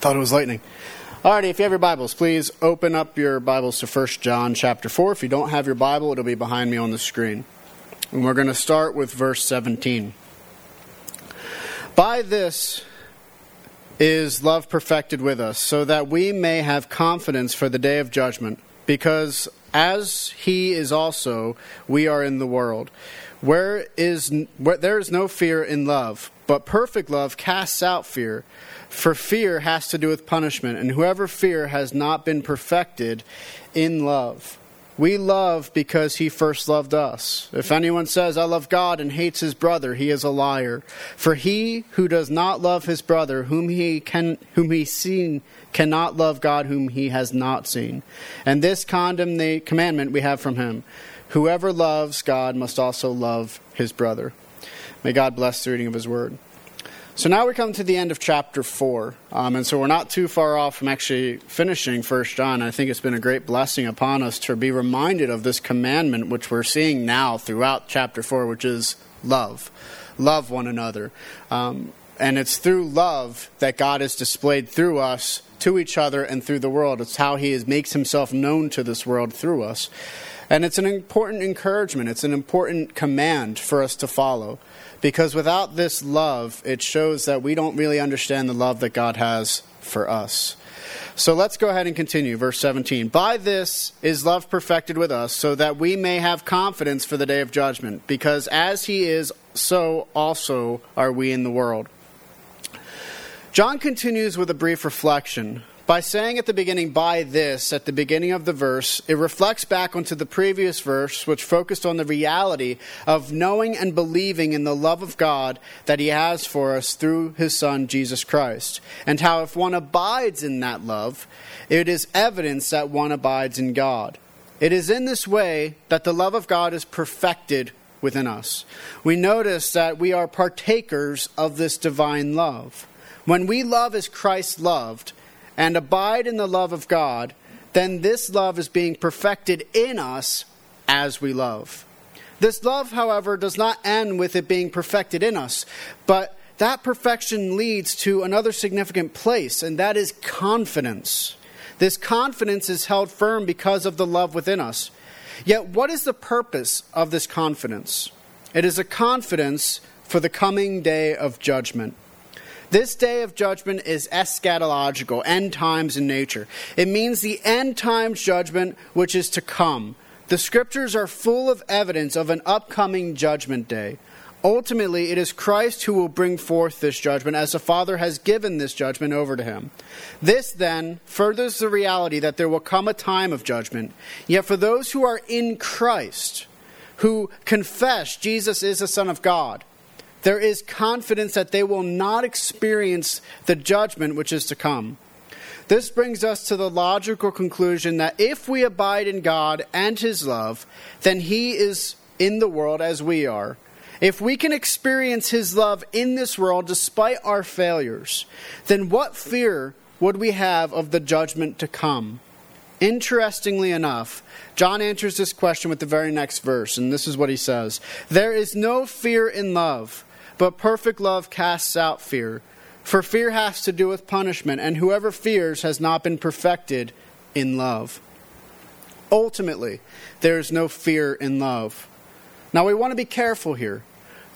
Thought it was lightning. Alrighty, if you have your Bibles, please open up your Bibles to 1 John chapter 4. If you don't have your Bible, it'll be behind me on the screen. And we're going to start with verse 17. By this is love perfected with us, so that we may have confidence for the day of judgment, because as he is also, we are in the world. Where is where there is no fear in love, but perfect love casts out fear for fear has to do with punishment, and whoever fear has not been perfected in love. We love because he first loved us. If anyone says, I love God and hates his brother, he is a liar. For he who does not love his brother, whom he can whom he seen, cannot love God whom he has not seen. And this condemn the commandment we have from him. Whoever loves God must also love his brother. May God bless the reading of his word. So now we come to the end of chapter 4. Um, and so we're not too far off from actually finishing First John. I think it's been a great blessing upon us to be reminded of this commandment, which we're seeing now throughout chapter 4, which is love. Love one another. Um, and it's through love that God is displayed through us to each other and through the world. It's how He is, makes Himself known to this world through us. And it's an important encouragement, it's an important command for us to follow. Because without this love, it shows that we don't really understand the love that God has for us. So let's go ahead and continue. Verse 17. By this is love perfected with us, so that we may have confidence for the day of judgment. Because as he is, so also are we in the world. John continues with a brief reflection by saying at the beginning, by this, at the beginning of the verse, it reflects back onto the previous verse, which focused on the reality of knowing and believing in the love of God that He has for us through His Son, Jesus Christ. And how if one abides in that love, it is evidence that one abides in God. It is in this way that the love of God is perfected within us. We notice that we are partakers of this divine love. When we love as Christ loved, and abide in the love of God, then this love is being perfected in us as we love. This love, however, does not end with it being perfected in us, but that perfection leads to another significant place, and that is confidence. This confidence is held firm because of the love within us. Yet, what is the purpose of this confidence? It is a confidence for the coming day of judgment. This day of judgment is eschatological, end times in nature. It means the end times judgment which is to come. The scriptures are full of evidence of an upcoming judgment day. Ultimately, it is Christ who will bring forth this judgment, as the Father has given this judgment over to him. This, then, furthers the reality that there will come a time of judgment. Yet for those who are in Christ, who confess Jesus is the Son of God, there is confidence that they will not experience the judgment which is to come. This brings us to the logical conclusion that if we abide in God and His love, then He is in the world as we are. If we can experience His love in this world despite our failures, then what fear would we have of the judgment to come? Interestingly enough, John answers this question with the very next verse, and this is what he says There is no fear in love but perfect love casts out fear. For fear has to do with punishment, and whoever fears has not been perfected in love. Ultimately, there is no fear in love. Now, we want to be careful here.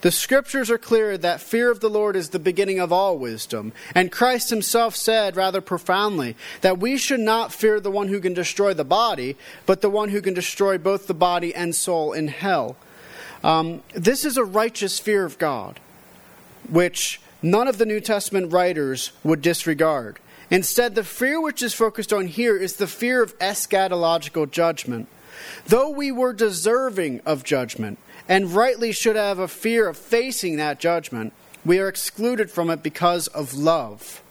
The scriptures are clear that fear of the Lord is the beginning of all wisdom. And Christ himself said rather profoundly that we should not fear the one who can destroy the body, but the one who can destroy both the body and soul in hell. Um, this is a righteous fear of God which none of the New Testament writers would disregard. Instead, the fear which is focused on here is the fear of eschatological judgment. Though we were deserving of judgment and rightly should have a fear of facing that judgment, we are excluded from it because of love.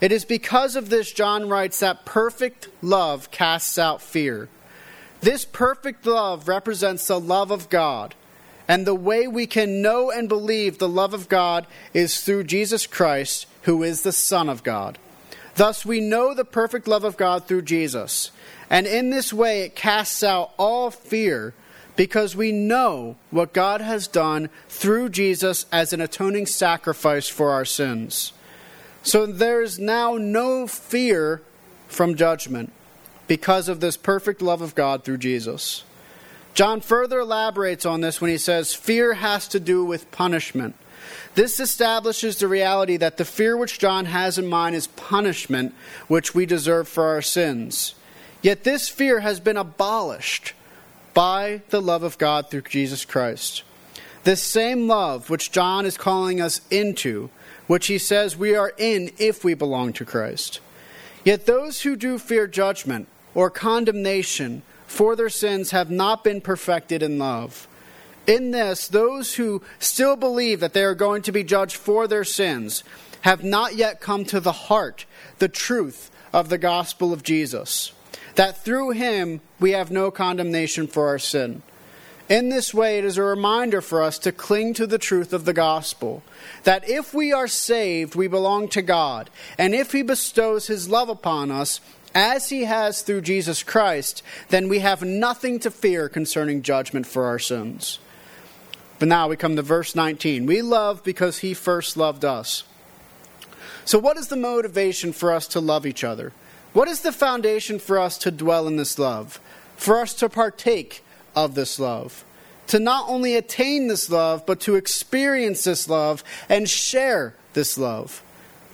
It is because of this, John writes, that perfect love casts out fear. This perfect love represents the love of God and the way we can know and believe the love of God is through Jesus Christ, who is the Son of God. Thus, we know the perfect love of God through Jesus. And in this way, it casts out all fear because we know what God has done through Jesus as an atoning sacrifice for our sins. So there is now no fear from judgment because of this perfect love of God through Jesus. John further elaborates on this when he says, Fear has to do with punishment. This establishes the reality that the fear which John has in mind is punishment which we deserve for our sins. Yet this fear has been abolished by the love of God through Jesus Christ. This same love which John is calling us into, which he says we are in if we belong to Christ. Yet those who do fear judgment or condemnation for their sins have not been perfected in love. In this, those who still believe that they are going to be judged for their sins have not yet come to the heart, the truth of the gospel of Jesus, that through him we have no condemnation for our sin. In this way, it is a reminder for us to cling to the truth of the gospel that if we are saved, we belong to God, and if He bestows His love upon us, as he has through Jesus Christ, then we have nothing to fear concerning judgment for our sins. But now we come to verse 19. We love because he first loved us. So, what is the motivation for us to love each other? What is the foundation for us to dwell in this love? For us to partake of this love? To not only attain this love, but to experience this love and share this love?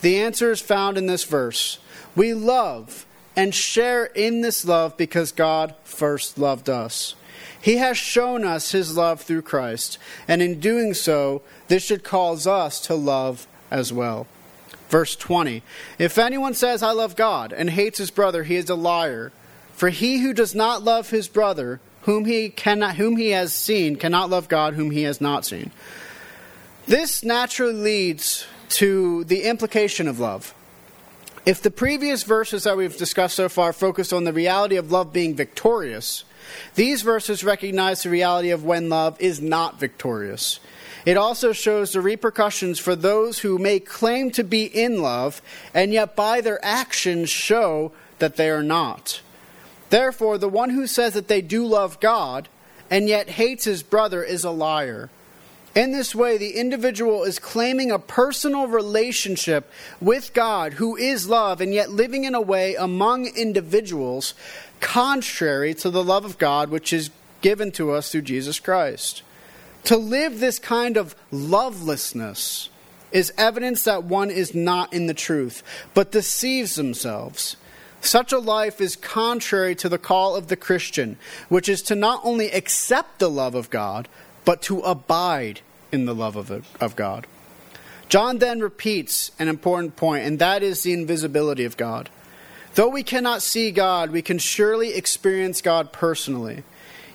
The answer is found in this verse. We love and share in this love because God first loved us. He has shown us his love through Christ, and in doing so, this should cause us to love as well. Verse 20 If anyone says, I love God, and hates his brother, he is a liar. For he who does not love his brother, whom he, cannot, whom he has seen, cannot love God, whom he has not seen. This naturally leads to the implication of love. If the previous verses that we've discussed so far focus on the reality of love being victorious, these verses recognize the reality of when love is not victorious. It also shows the repercussions for those who may claim to be in love and yet by their actions show that they are not. Therefore, the one who says that they do love God and yet hates his brother is a liar. In this way, the individual is claiming a personal relationship with God, who is love, and yet living in a way among individuals contrary to the love of God which is given to us through Jesus Christ. To live this kind of lovelessness is evidence that one is not in the truth, but deceives themselves. Such a life is contrary to the call of the Christian, which is to not only accept the love of God, but to abide in the love of, of God. John then repeats an important point, and that is the invisibility of God. Though we cannot see God, we can surely experience God personally.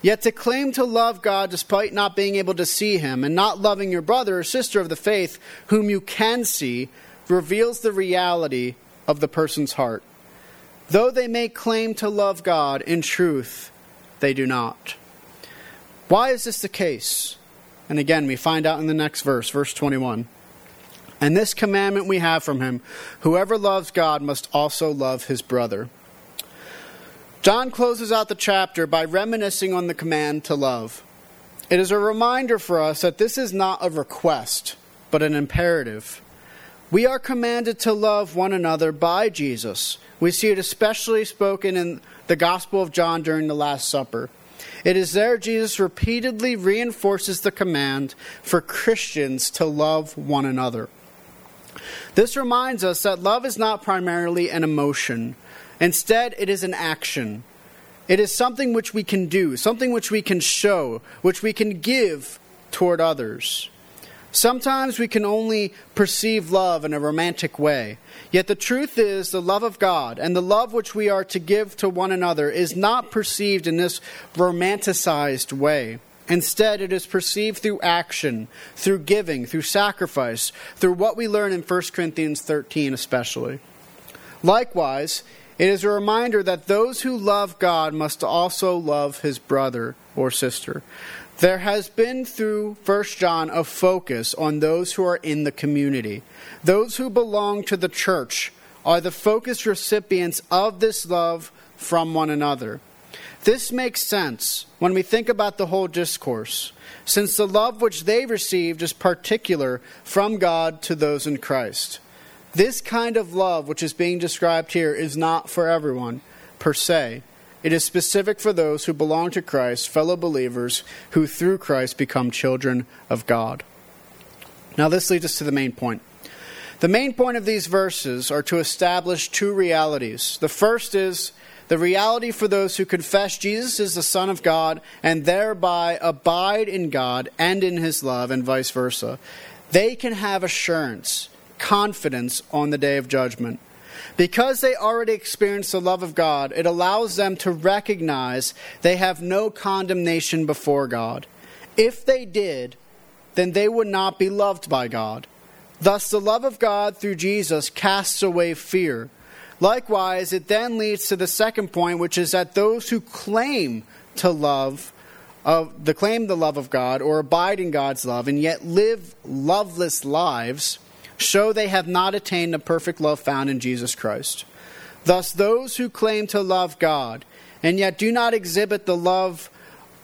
Yet to claim to love God despite not being able to see Him and not loving your brother or sister of the faith whom you can see reveals the reality of the person's heart. Though they may claim to love God, in truth, they do not. Why is this the case? And again, we find out in the next verse, verse 21. And this commandment we have from him whoever loves God must also love his brother. John closes out the chapter by reminiscing on the command to love. It is a reminder for us that this is not a request, but an imperative. We are commanded to love one another by Jesus. We see it especially spoken in the Gospel of John during the Last Supper. It is there Jesus repeatedly reinforces the command for Christians to love one another. This reminds us that love is not primarily an emotion. Instead, it is an action. It is something which we can do, something which we can show, which we can give toward others. Sometimes we can only perceive love in a romantic way. Yet the truth is, the love of God and the love which we are to give to one another is not perceived in this romanticized way. Instead, it is perceived through action, through giving, through sacrifice, through what we learn in 1 Corinthians 13 especially. Likewise, it is a reminder that those who love God must also love his brother or sister. There has been through 1 John a focus on those who are in the community. Those who belong to the church are the focused recipients of this love from one another. This makes sense when we think about the whole discourse, since the love which they received is particular from God to those in Christ. This kind of love, which is being described here, is not for everyone per se. It is specific for those who belong to Christ, fellow believers, who through Christ become children of God. Now, this leads us to the main point. The main point of these verses are to establish two realities. The first is the reality for those who confess Jesus is the Son of God and thereby abide in God and in His love, and vice versa. They can have assurance, confidence on the day of judgment. Because they already experienced the love of God, it allows them to recognize they have no condemnation before God. If they did, then they would not be loved by God. Thus, the love of God through Jesus casts away fear. Likewise, it then leads to the second point, which is that those who claim to love, of the claim the love of God or abide in God's love, and yet live loveless lives, show they have not attained the perfect love found in Jesus Christ. Thus, those who claim to love God and yet do not exhibit the love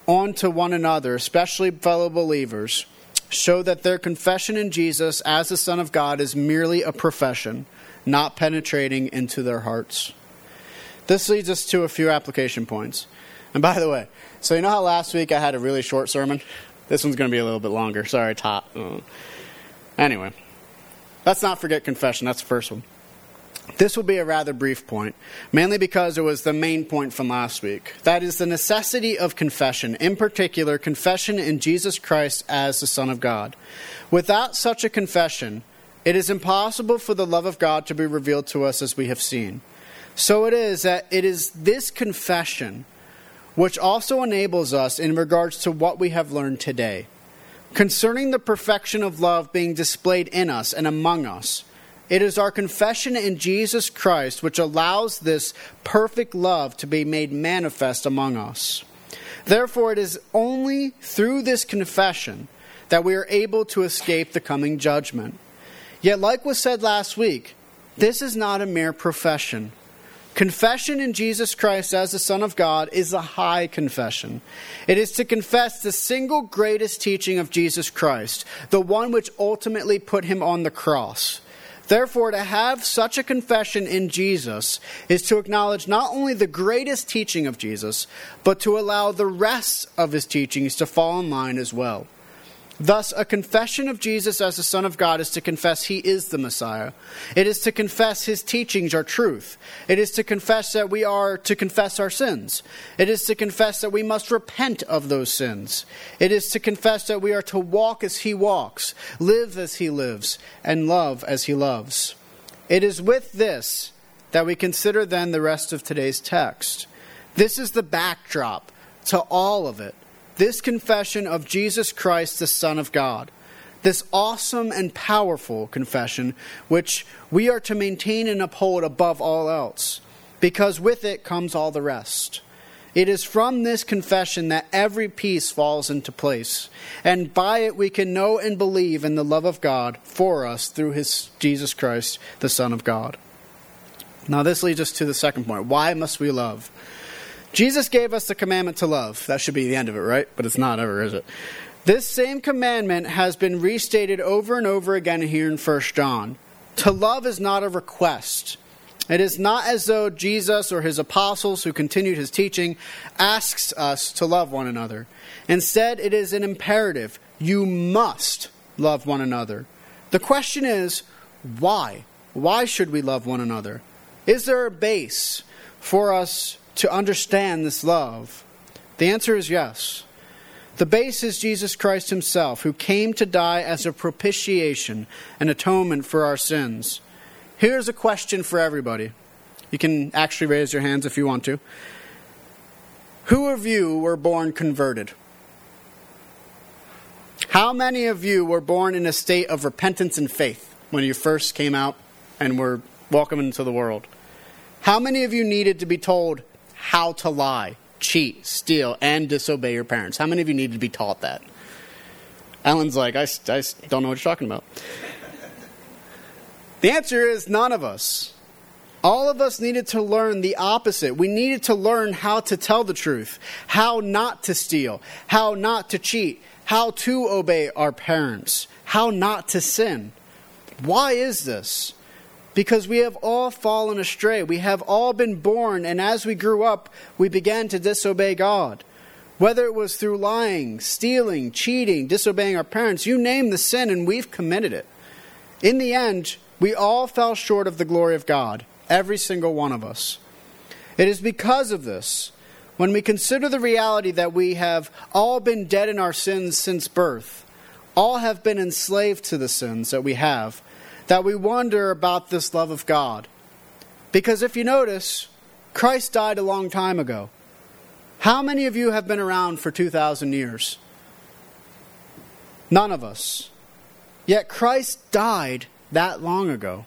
onto one another, especially fellow believers, show that their confession in Jesus as the Son of God is merely a profession, not penetrating into their hearts. This leads us to a few application points. And by the way, so you know how last week I had a really short sermon? This one's going to be a little bit longer. Sorry, Tot. Uh, anyway, Let's not forget confession. That's the first one. This will be a rather brief point, mainly because it was the main point from last week. That is the necessity of confession, in particular, confession in Jesus Christ as the Son of God. Without such a confession, it is impossible for the love of God to be revealed to us as we have seen. So it is that it is this confession which also enables us in regards to what we have learned today concerning the perfection of love being displayed in us and among us. It is our confession in Jesus Christ which allows this perfect love to be made manifest among us. Therefore, it is only through this confession that we are able to escape the coming judgment. Yet, like was said last week, this is not a mere profession. Confession in Jesus Christ as the Son of God is a high confession. It is to confess the single greatest teaching of Jesus Christ, the one which ultimately put him on the cross. Therefore, to have such a confession in Jesus is to acknowledge not only the greatest teaching of Jesus, but to allow the rest of his teachings to fall in line as well. Thus, a confession of Jesus as the Son of God is to confess He is the Messiah. It is to confess His teachings are truth. It is to confess that we are to confess our sins. It is to confess that we must repent of those sins. It is to confess that we are to walk as He walks, live as He lives, and love as He loves. It is with this that we consider then the rest of today's text. This is the backdrop to all of it this confession of Jesus Christ, the Son of God, this awesome and powerful confession, which we are to maintain and uphold above all else, because with it comes all the rest. It is from this confession that every piece falls into place, and by it we can know and believe in the love of God for us through his Jesus Christ, the Son of God. Now, this leads us to the second point. Why must we love? Jesus gave us the commandment to love. That should be the end of it, right? But it's not ever, is it? This same commandment has been restated over and over again here in 1 John. To love is not a request. It is not as though Jesus or his apostles who continued his teaching asks us to love one another. Instead, it is an imperative. You must love one another. The question is, why? Why should we love one another? Is there a base for us to understand this love? The answer is yes. The base is Jesus Christ Himself, who came to die as a propitiation, an atonement for our sins. Here's a question for everybody. You can actually raise your hands if you want to. Who of you were born converted? How many of you were born in a state of repentance and faith when you first came out and were welcomed into the world? How many of you needed to be told, how to lie, cheat, steal, and disobey your parents. How many of you need to be taught that? Alan's like, I, I don't know what you're talking about. the answer is none of us. All of us needed to learn the opposite. We needed to learn how to tell the truth, how not to steal, how not to cheat, how to obey our parents, how not to sin. Why is this? Because we have all fallen astray. We have all been born, and as we grew up, we began to disobey God. Whether it was through lying, stealing, cheating, disobeying our parents, you name the sin, and we've committed it. In the end, we all fell short of the glory of God, every single one of us. It is because of this, when we consider the reality that we have all been dead in our sins since birth, all have been enslaved to the sins that we have, that we wonder about this love of God. Because if you notice, Christ died a long time ago. How many of you have been around for 2,000 years? None of us. Yet Christ died that long ago.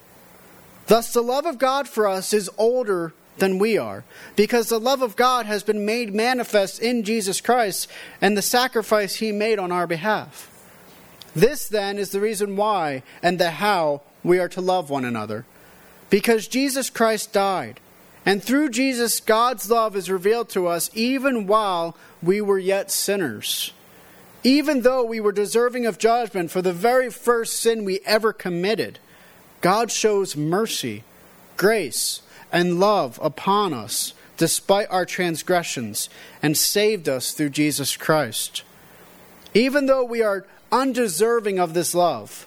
Thus, the love of God for us is older than we are, because the love of God has been made manifest in Jesus Christ and the sacrifice he made on our behalf. This, then, is the reason why and the how we are to love one another. Because Jesus Christ died, and through Jesus, God's love is revealed to us even while we were yet sinners. Even though we were deserving of judgment for the very first sin we ever committed, God shows mercy, grace, and love upon us despite our transgressions and saved us through Jesus Christ. Even though we are undeserving of this love,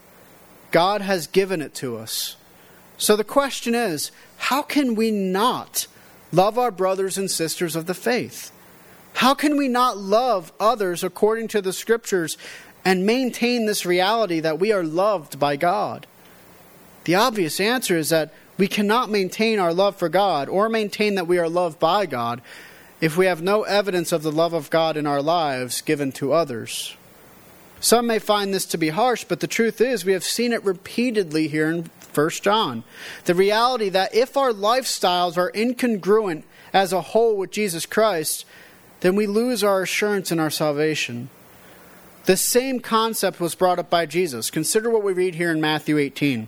God has given it to us. So the question is how can we not love our brothers and sisters of the faith? How can we not love others according to the scriptures and maintain this reality that we are loved by God? The obvious answer is that we cannot maintain our love for God or maintain that we are loved by God if we have no evidence of the love of God in our lives given to others. Some may find this to be harsh, but the truth is we have seen it repeatedly here in 1 John. The reality that if our lifestyles are incongruent as a whole with Jesus Christ, then we lose our assurance in our salvation. The same concept was brought up by Jesus. Consider what we read here in Matthew 18.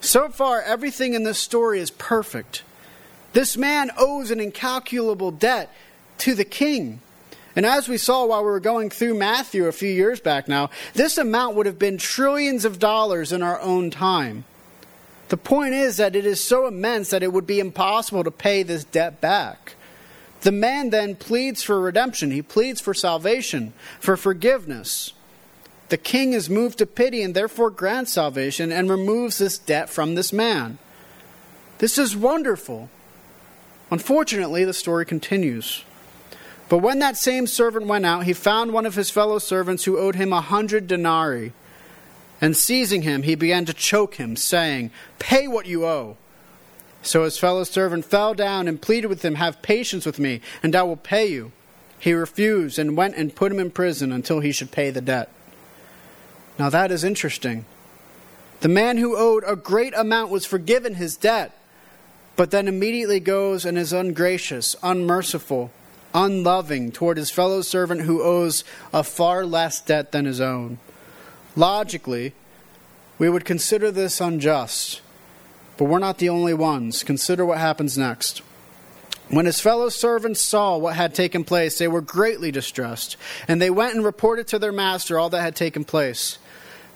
So far, everything in this story is perfect. This man owes an incalculable debt to the king. And as we saw while we were going through Matthew a few years back now, this amount would have been trillions of dollars in our own time. The point is that it is so immense that it would be impossible to pay this debt back. The man then pleads for redemption, he pleads for salvation, for forgiveness. The king is moved to pity and therefore grants salvation and removes this debt from this man. This is wonderful. Unfortunately, the story continues. But when that same servant went out, he found one of his fellow servants who owed him a hundred denarii. And seizing him, he began to choke him, saying, Pay what you owe. So his fellow servant fell down and pleaded with him, Have patience with me, and I will pay you. He refused and went and put him in prison until he should pay the debt. Now that is interesting. The man who owed a great amount was forgiven his debt, but then immediately goes and is ungracious, unmerciful, unloving toward his fellow servant who owes a far less debt than his own. Logically, we would consider this unjust, but we're not the only ones. Consider what happens next. When his fellow servants saw what had taken place, they were greatly distressed, and they went and reported to their master all that had taken place.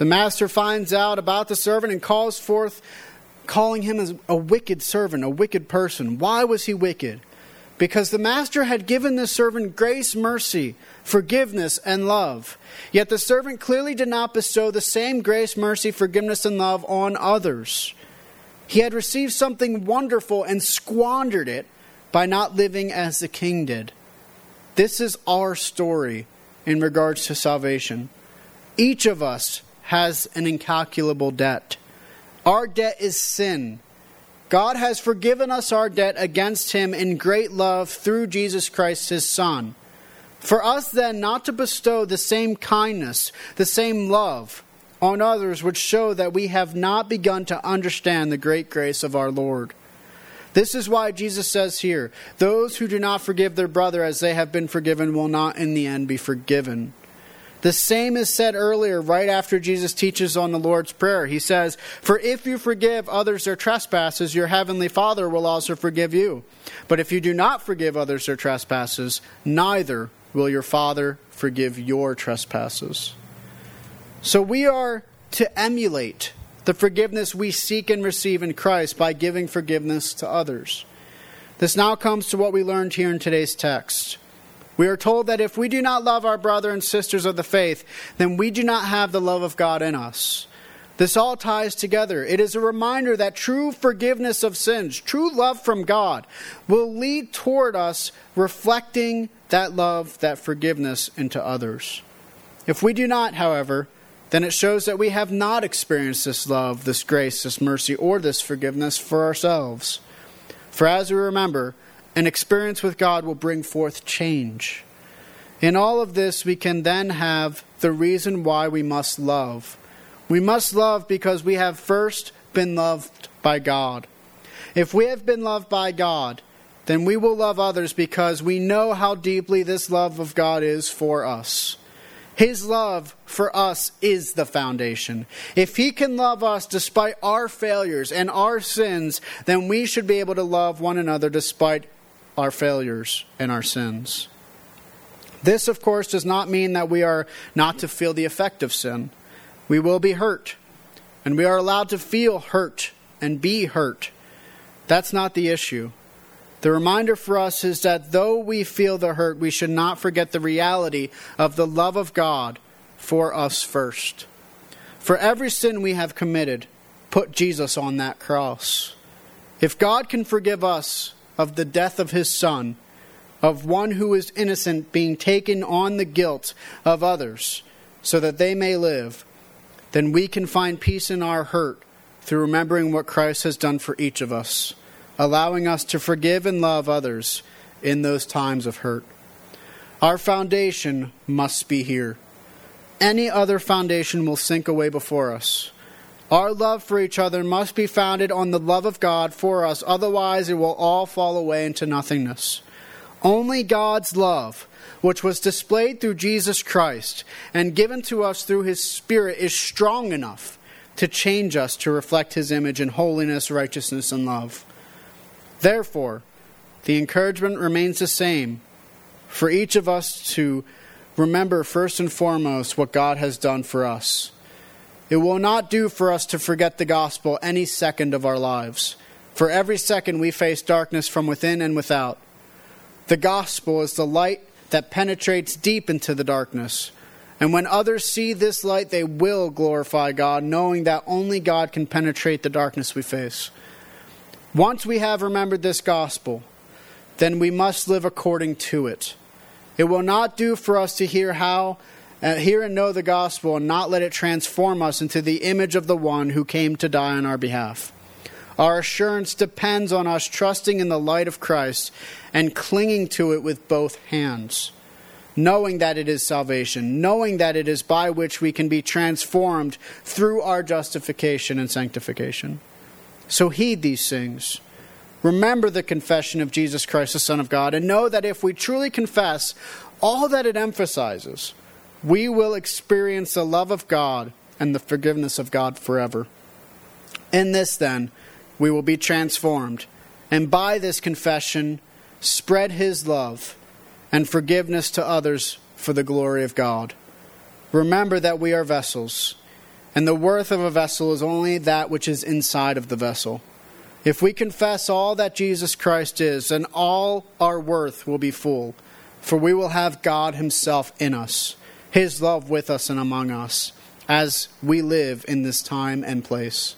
the master finds out about the servant and calls forth, calling him as a wicked servant, a wicked person. Why was he wicked? Because the master had given the servant grace, mercy, forgiveness, and love. Yet the servant clearly did not bestow the same grace, mercy, forgiveness, and love on others. He had received something wonderful and squandered it by not living as the king did. This is our story in regards to salvation. Each of us has an incalculable debt. Our debt is sin. God has forgiven us our debt against him in great love through Jesus Christ his Son. For us then not to bestow the same kindness, the same love on others would show that we have not begun to understand the great grace of our Lord. This is why Jesus says here, Those who do not forgive their brother as they have been forgiven will not in the end be forgiven. The same is said earlier, right after Jesus teaches on the Lord's Prayer. He says, For if you forgive others their trespasses, your heavenly Father will also forgive you. But if you do not forgive others their trespasses, neither will your Father forgive your trespasses. So we are to emulate the forgiveness we seek and receive in Christ by giving forgiveness to others. This now comes to what we learned here in today's text. We are told that if we do not love our brother and sisters of the faith, then we do not have the love of God in us. This all ties together. It is a reminder that true forgiveness of sins, true love from God, will lead toward us reflecting that love, that forgiveness into others. If we do not, however, then it shows that we have not experienced this love, this grace, this mercy, or this forgiveness for ourselves. For as we remember, an experience with God will bring forth change. In all of this, we can then have the reason why we must love. We must love because we have first been loved by God. If we have been loved by God, then we will love others because we know how deeply this love of God is for us. His love for us is the foundation. If He can love us despite our failures and our sins, then we should be able to love one another despite our failures and our sins. This, of course, does not mean that we are not to feel the effect of sin. We will be hurt, and we are allowed to feel hurt and be hurt. That's not the issue. The reminder for us is that though we feel the hurt, we should not forget the reality of the love of God for us first. For every sin we have committed, put Jesus on that cross. If God can forgive us of the death of his Son, of one who is innocent being taken on the guilt of others, so that they may live, then we can find peace in our hurt through remembering what Christ has done for each of us allowing us to forgive and love others in those times of hurt. Our foundation must be here. Any other foundation will sink away before us. Our love for each other must be founded on the love of God for us, otherwise, it will all fall away into nothingness. Only God's love, which was displayed through Jesus Christ and given to us through His Spirit, is strong enough to change us to reflect His image in holiness, righteousness, and love. Therefore, the encouragement remains the same for each of us to remember first and foremost what God has done for us. It will not do for us to forget the gospel any second of our lives. For every second we face darkness from within and without. The gospel is the light that penetrates deep into the darkness. And when others see this light, they will glorify God, knowing that only God can penetrate the darkness we face. Once we have remembered this gospel, then we must live according to it. It will not do for us to hear how uh, hear and know the gospel and not let it transform us into the image of the one who came to die on our behalf. Our assurance depends on us trusting in the light of Christ and clinging to it with both hands, knowing that it is salvation, knowing that it is by which we can be transformed through our justification and sanctification. So heed these things. Remember the confession of Jesus Christ, the Son of God, and know that if we truly confess all that it emphasizes, we will experience the love of God and the forgiveness of God forever. In this, then, we will be transformed, and by this confession, spread His love and forgiveness to others for the glory of God. Remember that we are vessels and the worth of a vessel is only that which is inside of the vessel. If we confess all that Jesus Christ is, then all our worth will be full, for we will have God Himself in us, His love with us and among us, as we live in this time and place.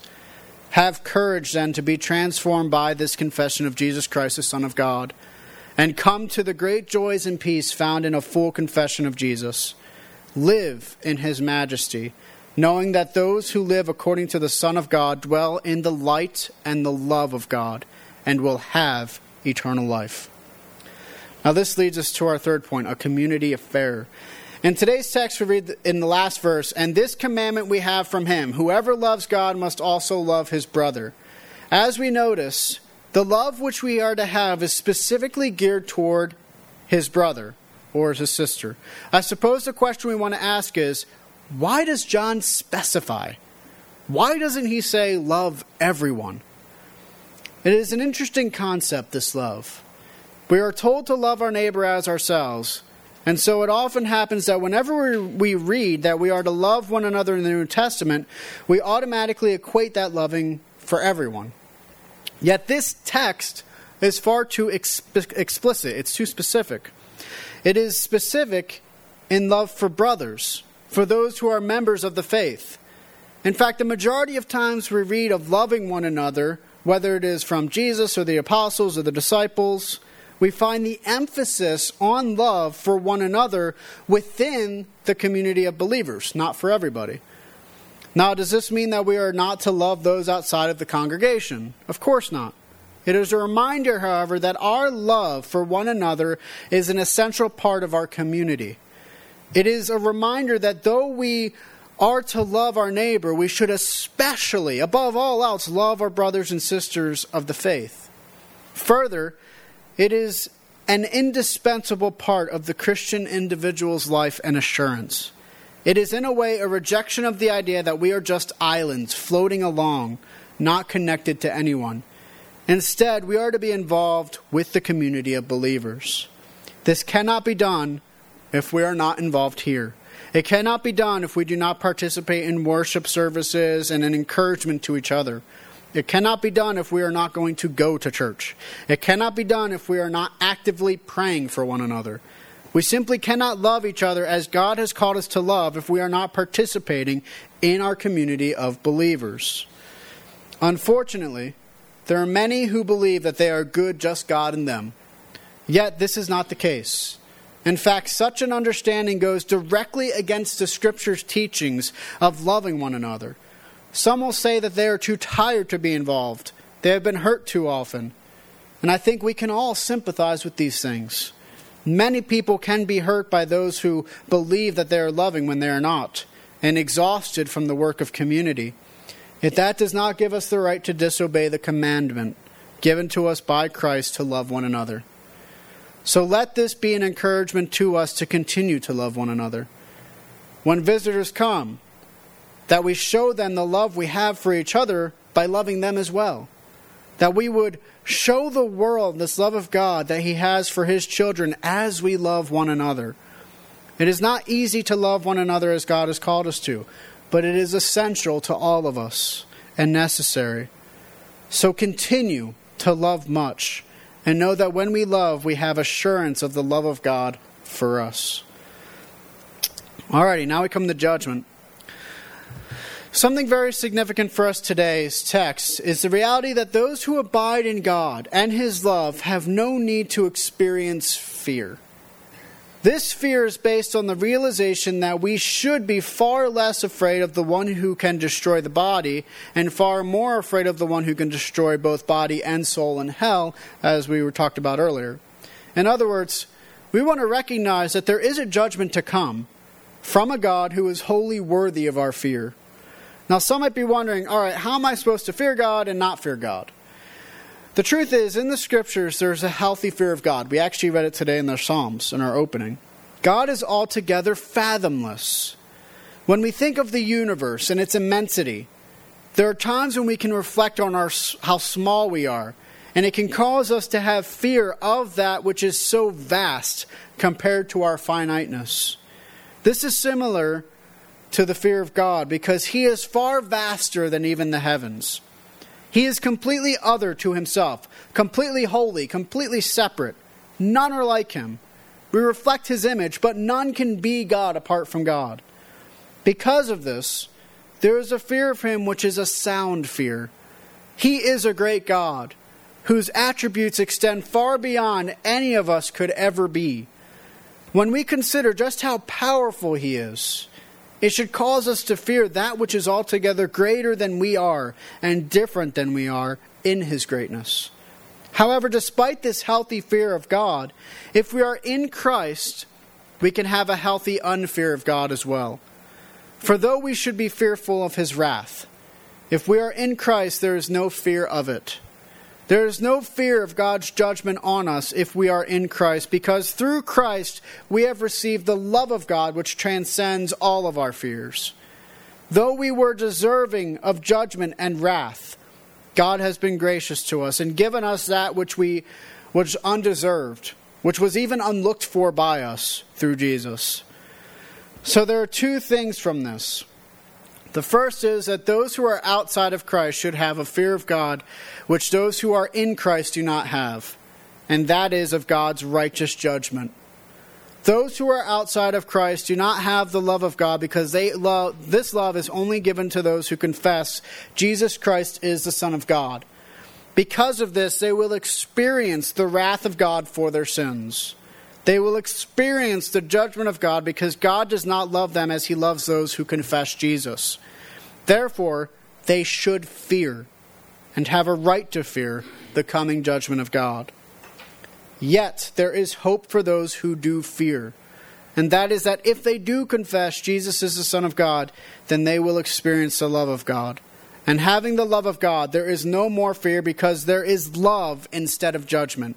Have courage then to be transformed by this confession of Jesus Christ, the Son of God, and come to the great joys and peace found in a full confession of Jesus. Live in his majesty, knowing that those who live according to the Son of God dwell in the light and the love of God, and will have eternal life. Now, this leads us to our third point a community affair. In today's text, we read in the last verse, and this commandment we have from him whoever loves God must also love his brother. As we notice, the love which we are to have is specifically geared toward his brother or his sister. I suppose the question we want to ask is why does John specify? Why doesn't he say love everyone? It is an interesting concept, this love. We are told to love our neighbor as ourselves. And so it often happens that whenever we read that we are to love one another in the New Testament, we automatically equate that loving for everyone. Yet this text is far too exp- explicit, it's too specific. It is specific in love for brothers, for those who are members of the faith. In fact, the majority of times we read of loving one another, whether it is from Jesus or the apostles or the disciples, we find the emphasis on love for one another within the community of believers, not for everybody. Now, does this mean that we are not to love those outside of the congregation? Of course not. It is a reminder, however, that our love for one another is an essential part of our community. It is a reminder that though we are to love our neighbor, we should especially, above all else, love our brothers and sisters of the faith. Further, it is an indispensable part of the Christian individual's life and assurance. It is, in a way, a rejection of the idea that we are just islands floating along, not connected to anyone. Instead, we are to be involved with the community of believers. This cannot be done if we are not involved here. It cannot be done if we do not participate in worship services and an encouragement to each other. It cannot be done if we are not going to go to church. It cannot be done if we are not actively praying for one another. We simply cannot love each other as God has called us to love if we are not participating in our community of believers. Unfortunately, there are many who believe that they are good, just God and them. Yet, this is not the case. In fact, such an understanding goes directly against the Scripture's teachings of loving one another. Some will say that they are too tired to be involved. They have been hurt too often. And I think we can all sympathize with these things. Many people can be hurt by those who believe that they are loving when they are not, and exhausted from the work of community. Yet that does not give us the right to disobey the commandment given to us by Christ to love one another. So let this be an encouragement to us to continue to love one another. When visitors come, that we show them the love we have for each other by loving them as well. That we would show the world this love of God that He has for His children as we love one another. It is not easy to love one another as God has called us to, but it is essential to all of us and necessary. So continue to love much and know that when we love, we have assurance of the love of God for us. Alrighty, now we come to judgment. Something very significant for us today's text is the reality that those who abide in God and His love have no need to experience fear. This fear is based on the realization that we should be far less afraid of the one who can destroy the body and far more afraid of the one who can destroy both body and soul in hell, as we were talked about earlier. In other words, we want to recognize that there is a judgment to come from a God who is wholly worthy of our fear. Now, some might be wondering, all right, how am I supposed to fear God and not fear God? The truth is, in the scriptures, there's a healthy fear of God. We actually read it today in the Psalms in our opening. God is altogether fathomless. When we think of the universe and its immensity, there are times when we can reflect on our, how small we are, and it can cause us to have fear of that which is so vast compared to our finiteness. This is similar to the fear of God because he is far vaster than even the heavens. He is completely other to himself, completely holy, completely separate. None are like him. We reflect his image, but none can be God apart from God. Because of this, there is a fear of him which is a sound fear. He is a great God whose attributes extend far beyond any of us could ever be. When we consider just how powerful He is, it should cause us to fear that which is altogether greater than we are and different than we are in His greatness. However, despite this healthy fear of God, if we are in Christ, we can have a healthy unfear of God as well. For though we should be fearful of his wrath, if we are in Christ, there is no fear of it. There is no fear of God's judgment on us if we are in Christ, because through Christ we have received the love of God which transcends all of our fears. Though we were deserving of judgment and wrath, God has been gracious to us and given us that which we was undeserved, which was even unlooked for by us through Jesus. So there are two things from this. The first is that those who are outside of Christ should have a fear of God, which those who are in Christ do not have, and that is of God's righteous judgment. Those who are outside of Christ do not have the love of God because they love, this love is only given to those who confess Jesus Christ is the Son of God. Because of this, they will experience the wrath of God for their sins. They will experience the judgment of God because God does not love them as he loves those who confess Jesus. Therefore, they should fear and have a right to fear the coming judgment of God. Yet there is hope for those who do fear. And that is that if they do confess Jesus is the Son of God, then they will experience the love of God. And having the love of God, there is no more fear because there is love instead of judgment.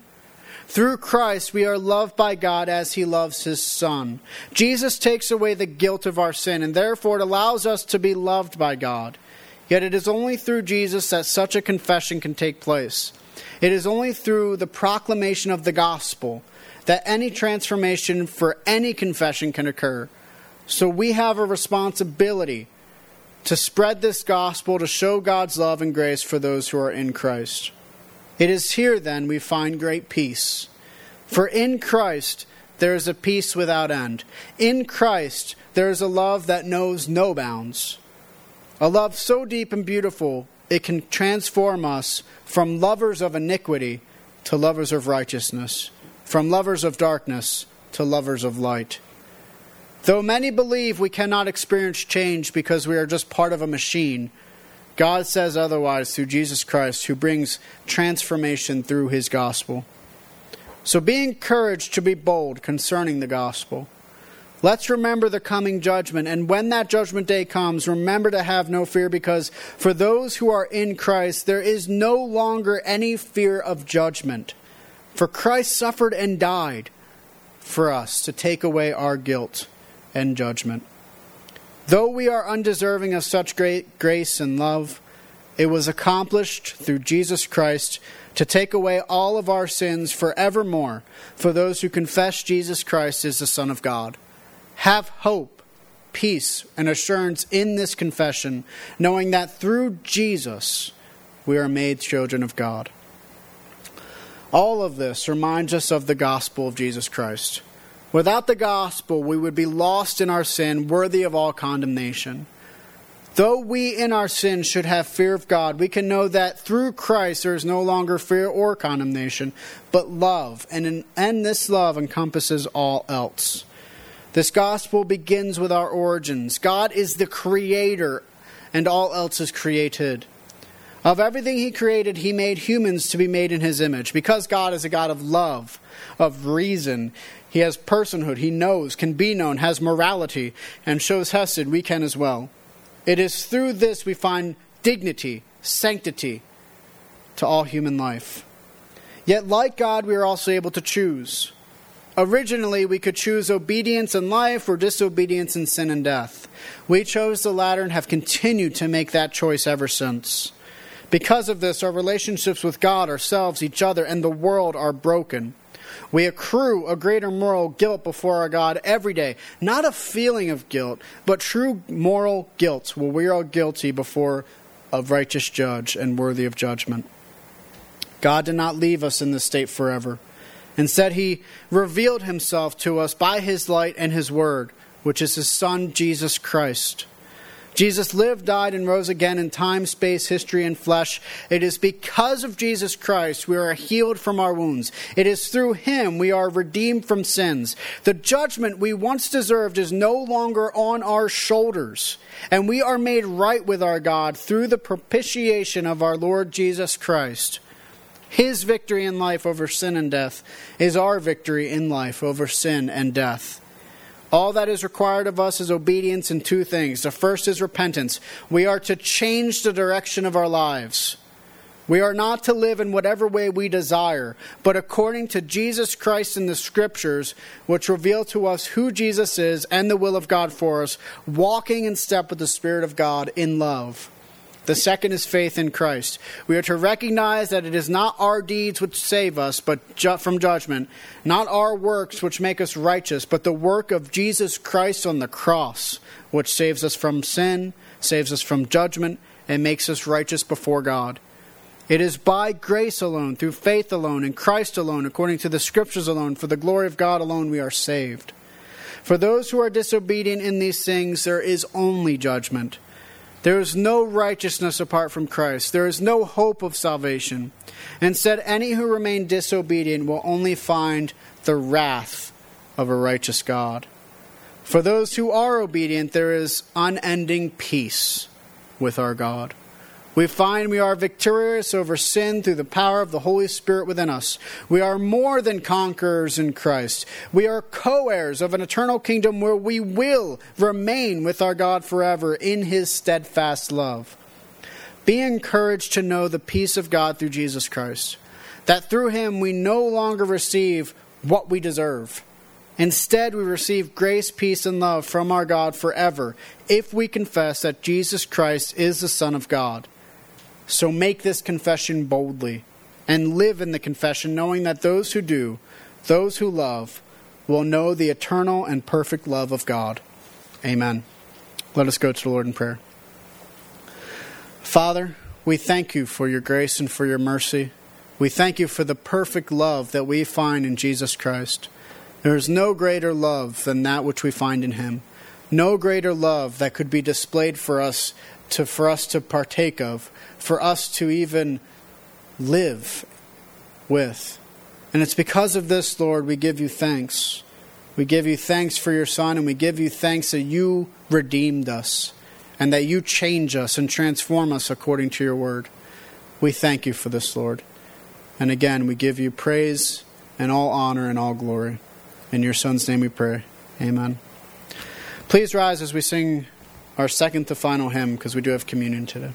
Through Christ, we are loved by God as He loves His Son. Jesus takes away the guilt of our sin, and therefore it allows us to be loved by God. Yet it is only through Jesus that such a confession can take place. It is only through the proclamation of the gospel that any transformation for any confession can occur. So we have a responsibility to spread this gospel to show God's love and grace for those who are in Christ. It is here, then, we find great peace. For in Christ there is a peace without end. In Christ there is a love that knows no bounds. A love so deep and beautiful it can transform us from lovers of iniquity to lovers of righteousness, from lovers of darkness to lovers of light. Though many believe we cannot experience change because we are just part of a machine, God says otherwise through Jesus Christ, who brings transformation through his gospel. So be encouraged to be bold concerning the gospel. Let's remember the coming judgment. And when that judgment day comes, remember to have no fear because for those who are in Christ, there is no longer any fear of judgment. For Christ suffered and died for us to take away our guilt and judgment. Though we are undeserving of such great grace and love, it was accomplished through Jesus Christ to take away all of our sins forevermore for those who confess Jesus Christ is the Son of God. Have hope, peace, and assurance in this confession, knowing that through Jesus we are made children of God. All of this reminds us of the gospel of Jesus Christ. Without the gospel, we would be lost in our sin, worthy of all condemnation. Though we in our sin should have fear of God, we can know that through Christ there is no longer fear or condemnation, but love, and, in, and this love encompasses all else. This gospel begins with our origins. God is the creator, and all else is created. Of everything He created, He made humans to be made in His image. Because God is a God of love, of reason, He has personhood, He knows, can be known, has morality, and shows Hesed, we can as well. It is through this we find dignity, sanctity to all human life. Yet, like God, we are also able to choose. Originally, we could choose obedience in life or disobedience in sin and death. We chose the latter and have continued to make that choice ever since. Because of this, our relationships with God, ourselves, each other, and the world are broken. We accrue a greater moral guilt before our God every day. Not a feeling of guilt, but true moral guilt, where we are guilty before a righteous judge and worthy of judgment. God did not leave us in this state forever. Instead, he revealed himself to us by his light and his word, which is his Son, Jesus Christ. Jesus lived, died, and rose again in time, space, history, and flesh. It is because of Jesus Christ we are healed from our wounds. It is through him we are redeemed from sins. The judgment we once deserved is no longer on our shoulders, and we are made right with our God through the propitiation of our Lord Jesus Christ. His victory in life over sin and death is our victory in life over sin and death. All that is required of us is obedience in two things. The first is repentance. We are to change the direction of our lives. We are not to live in whatever way we desire, but according to Jesus Christ in the Scriptures, which reveal to us who Jesus is and the will of God for us, walking in step with the Spirit of God in love. The second is faith in Christ. We are to recognize that it is not our deeds which save us but ju- from judgment, not our works which make us righteous, but the work of Jesus Christ on the cross, which saves us from sin, saves us from judgment, and makes us righteous before God. It is by grace alone, through faith alone, in Christ alone, according to the Scriptures alone, for the glory of God alone, we are saved. For those who are disobedient in these things, there is only judgment. There is no righteousness apart from Christ. There is no hope of salvation. Instead, any who remain disobedient will only find the wrath of a righteous God. For those who are obedient, there is unending peace with our God. We find we are victorious over sin through the power of the Holy Spirit within us. We are more than conquerors in Christ. We are co heirs of an eternal kingdom where we will remain with our God forever in his steadfast love. Be encouraged to know the peace of God through Jesus Christ, that through him we no longer receive what we deserve. Instead, we receive grace, peace, and love from our God forever if we confess that Jesus Christ is the Son of God. So make this confession boldly and live in the confession, knowing that those who do, those who love, will know the eternal and perfect love of God. Amen. Let us go to the Lord in prayer. Father, we thank you for your grace and for your mercy. We thank you for the perfect love that we find in Jesus Christ. There is no greater love than that which we find in him. No greater love that could be displayed for us to for us to partake of, for us to even live with. And it's because of this, Lord, we give you thanks. We give you thanks for your Son, and we give you thanks that you redeemed us and that you change us and transform us according to your word. We thank you for this, Lord. And again, we give you praise and all honor and all glory. In your Son's name we pray. Amen. Please rise as we sing our second to final hymn because we do have communion today.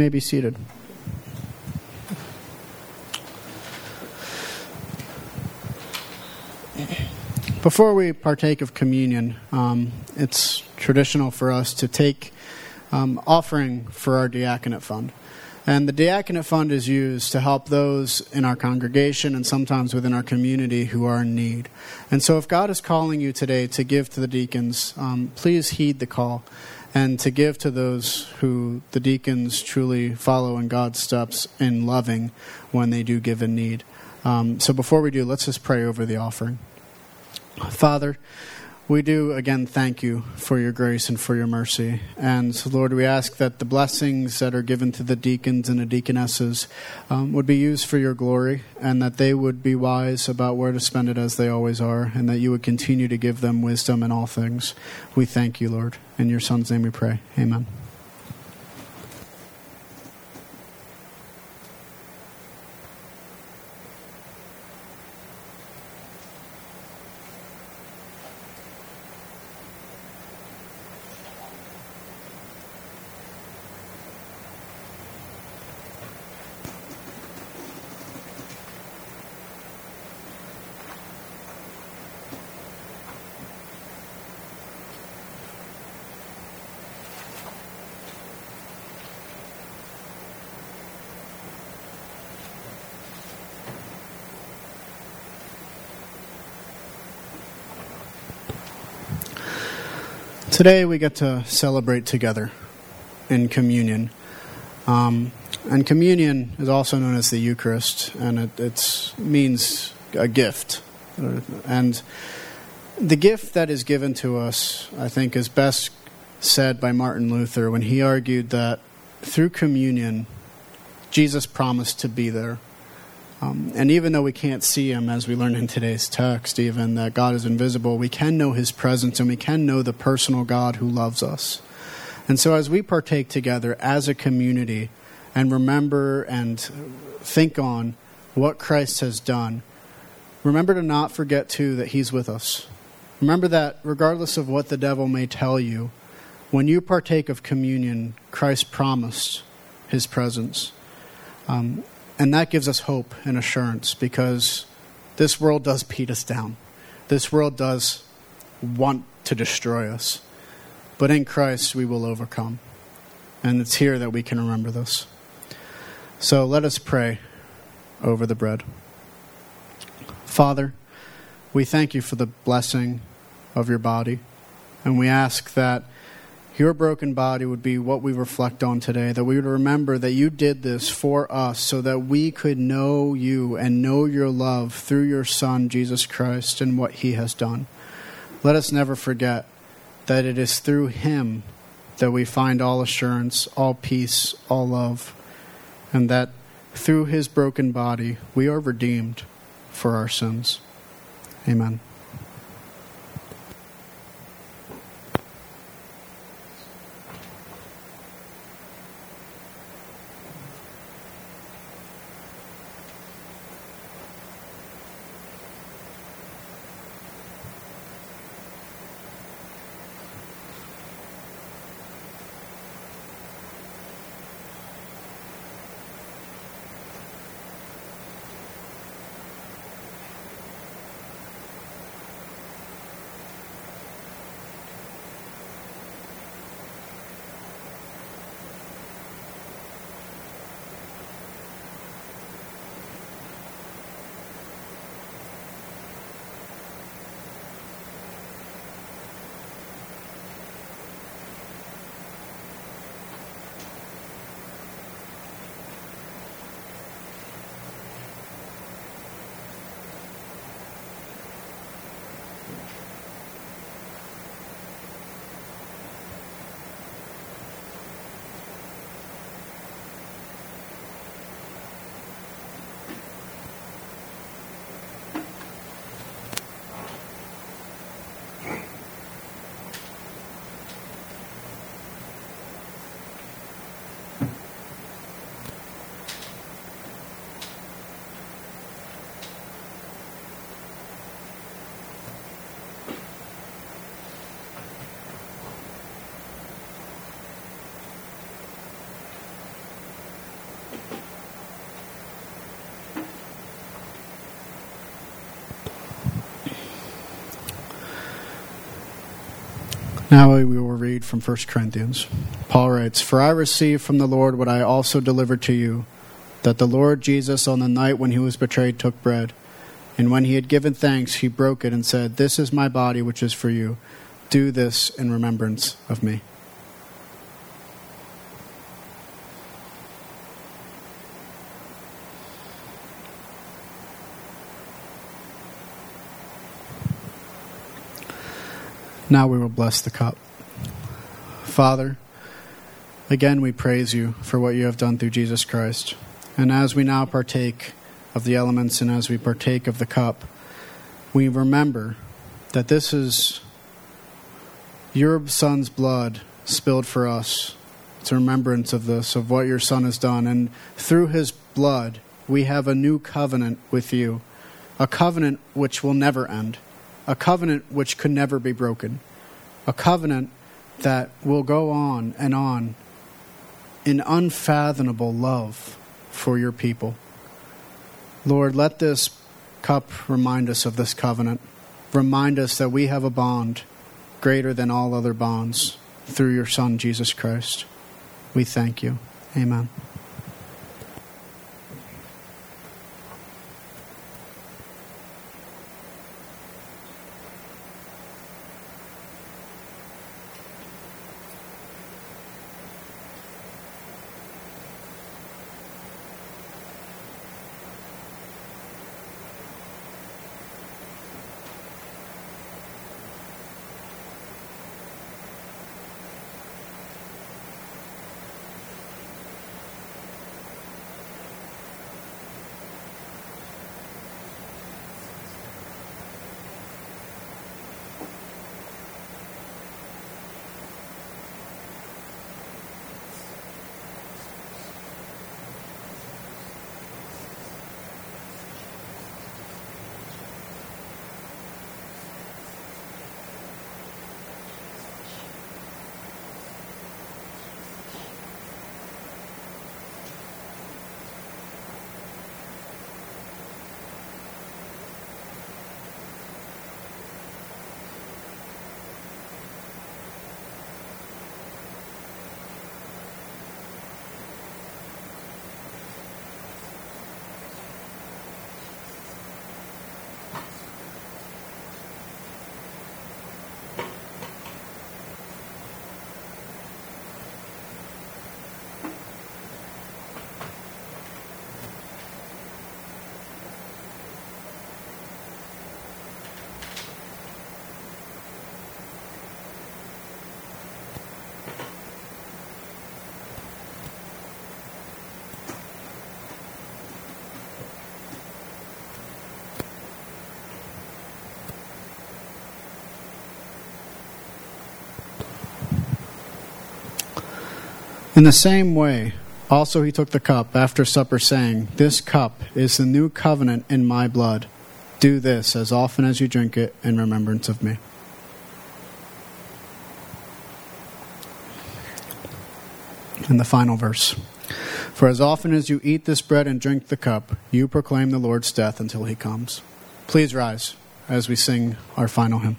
May be seated. Before we partake of communion, um, it's traditional for us to take um, offering for our diaconate fund. And the diaconate fund is used to help those in our congregation and sometimes within our community who are in need. And so, if God is calling you today to give to the deacons, um, please heed the call and to give to those who the deacons truly follow in God's steps in loving when they do give in need. Um, so, before we do, let's just pray over the offering. Father, we do again thank you for your grace and for your mercy. And Lord, we ask that the blessings that are given to the deacons and the deaconesses um, would be used for your glory and that they would be wise about where to spend it as they always are and that you would continue to give them wisdom in all things. We thank you, Lord. In your Son's name we pray. Amen. Today we get to celebrate together in communion. Um, and communion is also known as the Eucharist, and it means a gift. And the gift that is given to us, I think, is best said by Martin Luther when he argued that through communion, Jesus promised to be there um, and even though we can't see him, as we learned in today's text, even that God is invisible, we can know his presence and we can know the personal God who loves us. And so, as we partake together as a community and remember and think on what Christ has done, remember to not forget, too, that he's with us. Remember that regardless of what the devil may tell you, when you partake of communion, Christ promised his presence. Um, and that gives us hope and assurance because this world does beat us down. This world does want to destroy us. But in Christ, we will overcome. And it's here that we can remember this. So let us pray over the bread. Father, we thank you for the blessing of your body. And we ask that your broken body would be what we reflect on today, that we would remember that you did this for us so that we could know you and know your love through your Son, Jesus Christ, and what he has done. Let us never forget that it is through him that we find all assurance, all peace, all love, and that through his broken body we are redeemed for our sins. Amen. Now we will read from 1 Corinthians. Paul writes, For I received from the Lord what I also delivered to you, that the Lord Jesus, on the night when he was betrayed, took bread. And when he had given thanks, he broke it and said, This is my body, which is for you. Do this in remembrance of me. Now we will bless the cup. Father, again we praise you for what you have done through Jesus Christ. And as we now partake of the elements and as we partake of the cup, we remember that this is your Son's blood spilled for us. It's a remembrance of this, of what your Son has done. And through his blood, we have a new covenant with you, a covenant which will never end a covenant which could never be broken, a covenant that will go on and on in unfathomable love for your people. Lord, let this cup remind us of this covenant. Remind us that we have a bond greater than all other bonds through your Son, Jesus Christ. We thank you. Amen. In the same way, also he took the cup after supper, saying, This cup is the new covenant in my blood. Do this as often as you drink it in remembrance of me. And the final verse For as often as you eat this bread and drink the cup, you proclaim the Lord's death until he comes. Please rise as we sing our final hymn.